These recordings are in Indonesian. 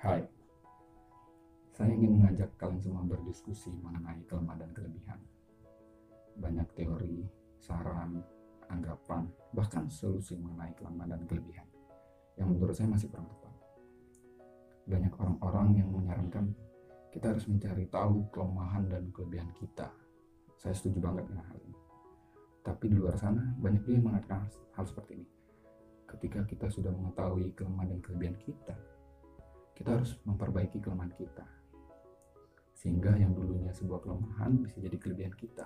Hai, saya ingin mengajak kalian semua berdiskusi mengenai kelemahan dan kelebihan. Banyak teori, saran, anggapan, bahkan solusi mengenai kelemahan dan kelebihan yang menurut saya masih kurang tepat. Banyak orang-orang yang menyarankan kita harus mencari tahu kelemahan dan kelebihan kita. Saya setuju banget dengan hal ini. Tapi di luar sana banyak juga yang mengatakan hal seperti ini. Ketika kita sudah mengetahui kelemahan dan kelebihan kita, kita harus memperbaiki kelemahan kita. Sehingga yang dulunya sebuah kelemahan bisa jadi kelebihan kita.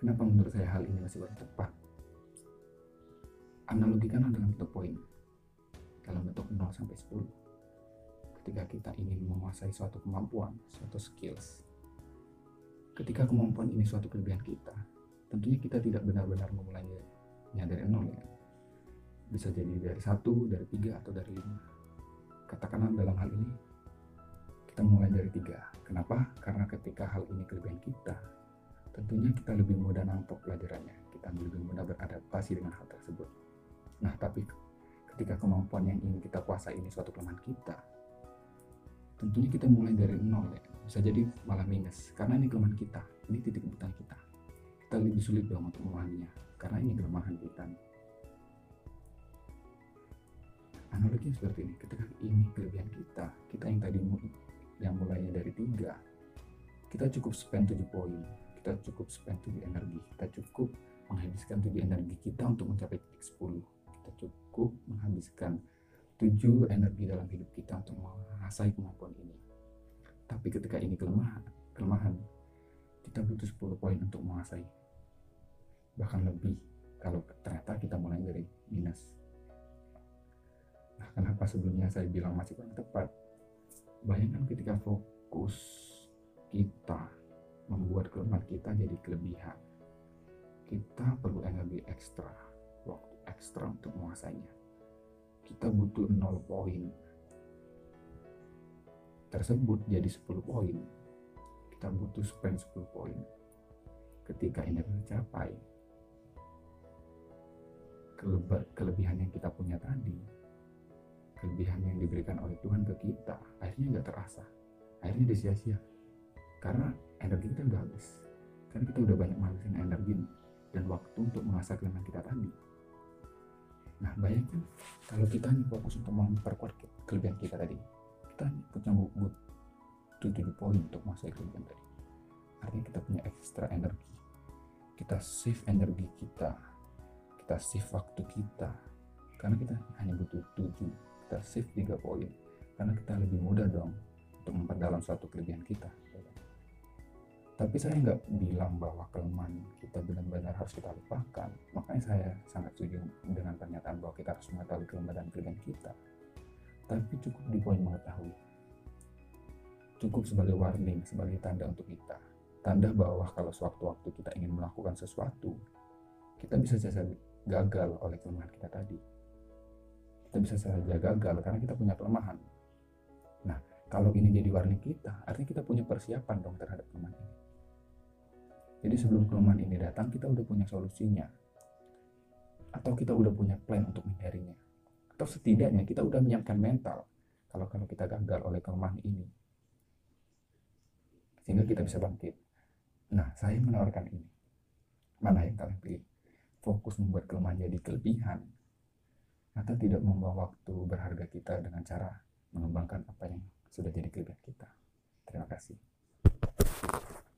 Kenapa menurut saya hal ini masih kurang tepat? Analogikan dengan bentuk poin dalam bentuk 0 sampai 10. Ketika kita ingin menguasai suatu kemampuan, suatu skills. Ketika kemampuan ini suatu kelebihan kita, tentunya kita tidak benar-benar memulainya dari nol ya. Bisa jadi dari satu, dari tiga, atau dari lima. Katakanlah dalam hal ini kita mulai dari tiga. Kenapa? Karena ketika hal ini kelebihan kita, tentunya kita lebih mudah nangkep pelajarannya. Kita lebih mudah beradaptasi dengan hal tersebut. Nah, tapi ketika kemampuan yang ingin kita kuasai ini suatu kelemahan kita, tentunya kita mulai dari nol ya. Bisa jadi malah minus, karena ini kelemahan kita, ini titik kebutuhan kita. Kita lebih sulit dong untuk memahaminya, karena ini kelemahan kita. Analoginya seperti ini, ketika ini kelebihan kita, kita yang tadi yang mulainya dari tiga, kita cukup spend 7 poin, kita cukup spend 7 energi, kita cukup menghabiskan 7 energi kita untuk mencapai titik 10 kita cukup menghabiskan 7 energi dalam hidup kita untuk menguasai kemampuan ini. Tapi ketika ini kelemahan kelemahan kita butuh 10 poin untuk menguasai. Bahkan lebih kalau ternyata kita mulai dari minus nah kenapa sebelumnya saya bilang masih kurang tepat? Bayangkan ketika fokus kita membuat kelemahan kita jadi kelebihan. Kita perlu energi ekstra waktu ekstra untuk menguasainya. Kita butuh 0 poin tersebut jadi 10 poin. Kita butuh spend 10 poin. Ketika ini tercapai kelebihan yang kita punya tadi kelebihan yang diberikan oleh Tuhan ke kita akhirnya nggak terasa. Akhirnya disia-sia karena energi kita udah habis. Karena kita udah banyak menghabiskan energi dan waktu untuk mengasah kelemahan kita tadi. Nah bayangkan kalau kita hanya fokus untuk memperkuat kelebihan kita tadi. Kita punya butuh 7 poin untuk menguasai kelebihan tadi. Artinya kita punya ekstra energi. Kita save energi kita. Kita save waktu kita. Karena kita hanya butuh 7 kita save 3 poin karena kita lebih mudah dong untuk memperdalam suatu kelebihan kita. Tapi saya nggak bilang bahwa kelemahan kita benar-benar harus kita lupakan. Makanya saya sangat setuju dengan pernyataan bahwa kita harus mengetahui kelemahan dan kelebihan kita. Tapi cukup di poin mengetahui. Cukup sebagai warning sebagai tanda untuk kita. Tanda bahwa kalau sewaktu-waktu kita ingin melakukan sesuatu kita bisa saja gagal oleh kelemahan kita tadi kita bisa saja gagal karena kita punya kelemahan nah kalau ini jadi warning kita artinya kita punya persiapan dong terhadap kelemahan ini jadi sebelum kelemahan ini datang, kita udah punya solusinya. Atau kita udah punya plan untuk menghindarinya. Atau setidaknya kita udah menyiapkan mental kalau kalau kita gagal oleh kelemahan ini. Sehingga kita bisa bangkit. Nah, saya menawarkan ini. Mana yang kalian pilih? Fokus membuat kelemahan jadi kelebihan atau tidak membuang waktu berharga kita dengan cara mengembangkan apa yang sudah jadi kelebihan kita. Terima kasih.